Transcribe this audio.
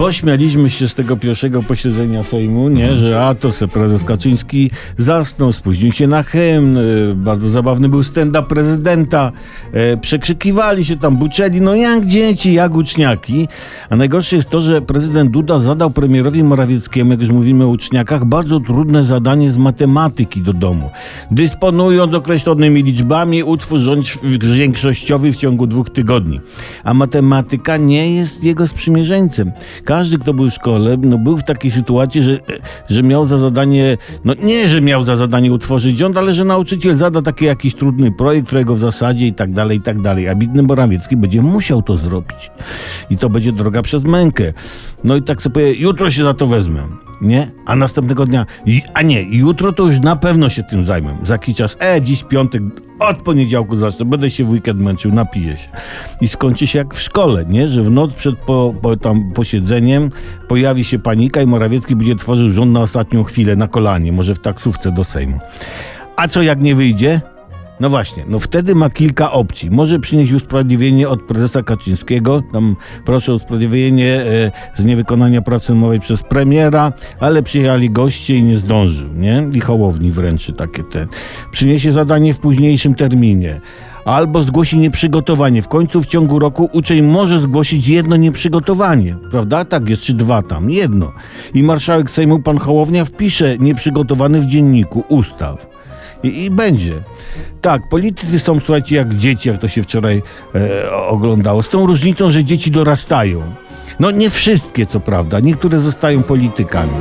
Pośmialiśmy się z tego pierwszego posiedzenia Sejmu, nie, że a to se prezes Kaczyński zasnął, spóźnił się na hymn, e, bardzo zabawny był stand-up prezydenta, e, przekrzykiwali się tam, buczeli, no jak dzieci, jak uczniaki. A najgorsze jest to, że prezydent Duda zadał premierowi Morawieckiemu, jak już mówimy o uczniakach, bardzo trudne zadanie z matematyki do domu. Dysponując określonymi liczbami, utworzyć większościowy w ciągu dwóch tygodni. A matematyka nie jest jego sprzymierzeńcem. Każdy, kto był w szkole, no był w takiej sytuacji, że, że miał za zadanie, no nie, że miał za zadanie utworzyć rząd, ale że nauczyciel zada taki jakiś trudny projekt, którego w zasadzie i tak dalej, i tak dalej. A bidny Morawiecki będzie musiał to zrobić. I to będzie droga przez mękę. No i tak sobie jutro się za to wezmę. Nie? A następnego dnia, a nie, jutro to już na pewno się tym zajmę. Za jakiś czas, e, dziś piątek, od poniedziałku zacznę, będę się w weekend męczył, napiję się. I skończy się jak w szkole, nie? Że w noc przed po, po, tam posiedzeniem pojawi się panika i Morawiecki będzie tworzył rząd na ostatnią chwilę, na kolanie, może w taksówce do Sejmu. A co jak nie wyjdzie? No właśnie, no wtedy ma kilka opcji. Może przynieść usprawiedliwienie od prezesa Kaczyńskiego, tam proszę usprawiedliwienie e, z niewykonania pracy umowy przez premiera, ale przyjechali goście i nie zdążył, nie? I Hołowni wręczy takie te. Przyniesie zadanie w późniejszym terminie. Albo zgłosi nieprzygotowanie. W końcu w ciągu roku uczeń może zgłosić jedno nieprzygotowanie, prawda? Tak jest, czy dwa tam, jedno. I marszałek Sejmu, pan Hołownia, wpisze nieprzygotowany w dzienniku ustaw. I, I będzie. Tak, politycy są, słuchajcie, jak dzieci, jak to się wczoraj e, oglądało. Z tą różnicą, że dzieci dorastają. No nie wszystkie, co prawda, niektóre zostają politykami.